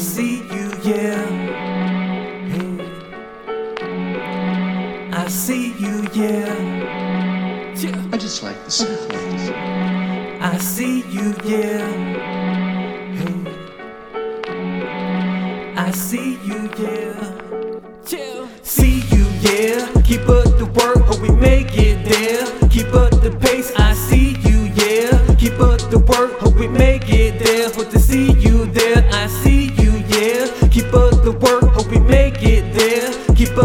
see you, yeah. Hey. I see you, yeah. Yeah. I just like the simple. I see you, yeah. Hey. I see you. Yeah.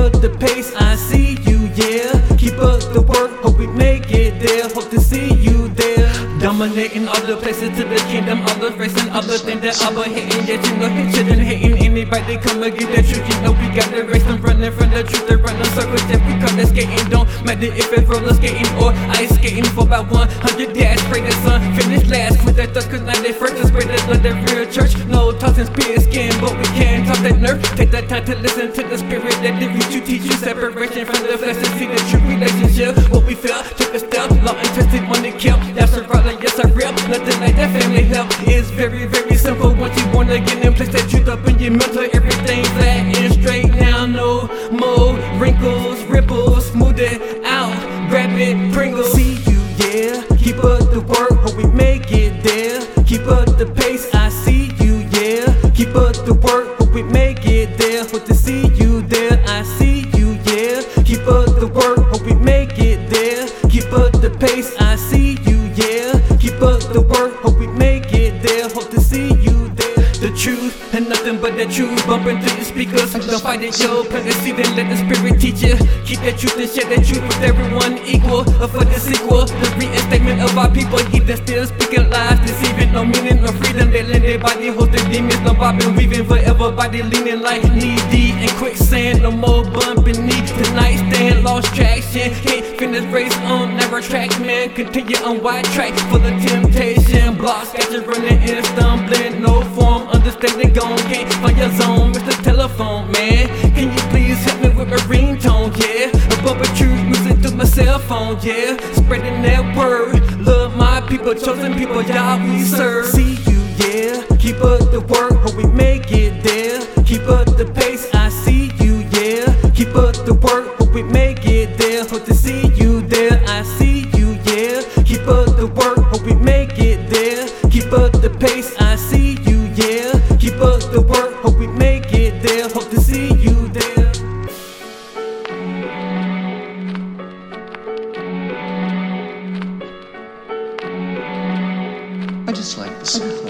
Up the pace, I see you, yeah. Keep up the work, hope we make it there. Hope to see you there. Dominating other places to the kingdom, other racing, other things that other hating. Yet you know hit children hating anybody come and get that truth. You know we got the race them running from the truth. They run in circles just because they're skating. Don't matter if it's roller skating or ice skating for about 100 dash. Pray the sun finish last. With that now they first. The blood that real church. No tossing spirit skin, but we can't talk that nerve. Take the time to listen to the spirit that live you teach you separation from the flesh and see the true relationship. What we felt, took a step, law tested money kept. That's a right, yes I rep. Nothing like that family help. Pringles. See you, yeah. Keep up the work, hope we make it there. Keep up the pace, I see you, yeah. Keep up the work, hope we make it there. Hope to see you there, I see you, yeah. Keep up the work, hope we make it there. Keep up the pace, I see you, yeah. Keep up the work, hope we make it there. Hope to see you there. The truth but the truth. Bumping through the speakers. Don't fight it, yo. Plant the seed let the spirit teach you. Keep that truth and share that truth with everyone equal. Or for the sequel, the reinstatement of our people. Heathen still speaking lies, deceiving. No meaning, no freedom. They lend their body, hosting demons. No bobbing, weaving forever. Body leaning like knee deep in quicksand. No more bumping knee. Tonight stand lost traction. Can't finish race on narrow track, man. Continue on wide track full of temptation. Blocks got you running and stumbling. No form, understanding gone. Can't find your zone. Mr. Telephone, man. Can you please help me with my ringtone, yeah? The truth, music through my cell phone, yeah. Spreading that word. Love my people, chosen people, y'all we serve. See you, yeah. Keep up the work, hope we make it there. Keep up the pace, I see you, yeah. Keep up the work, hope we make it there. Hope to see you there, I see you, yeah. Keep up the work, hope we make it there. Keep up the pace, I I just like the simple.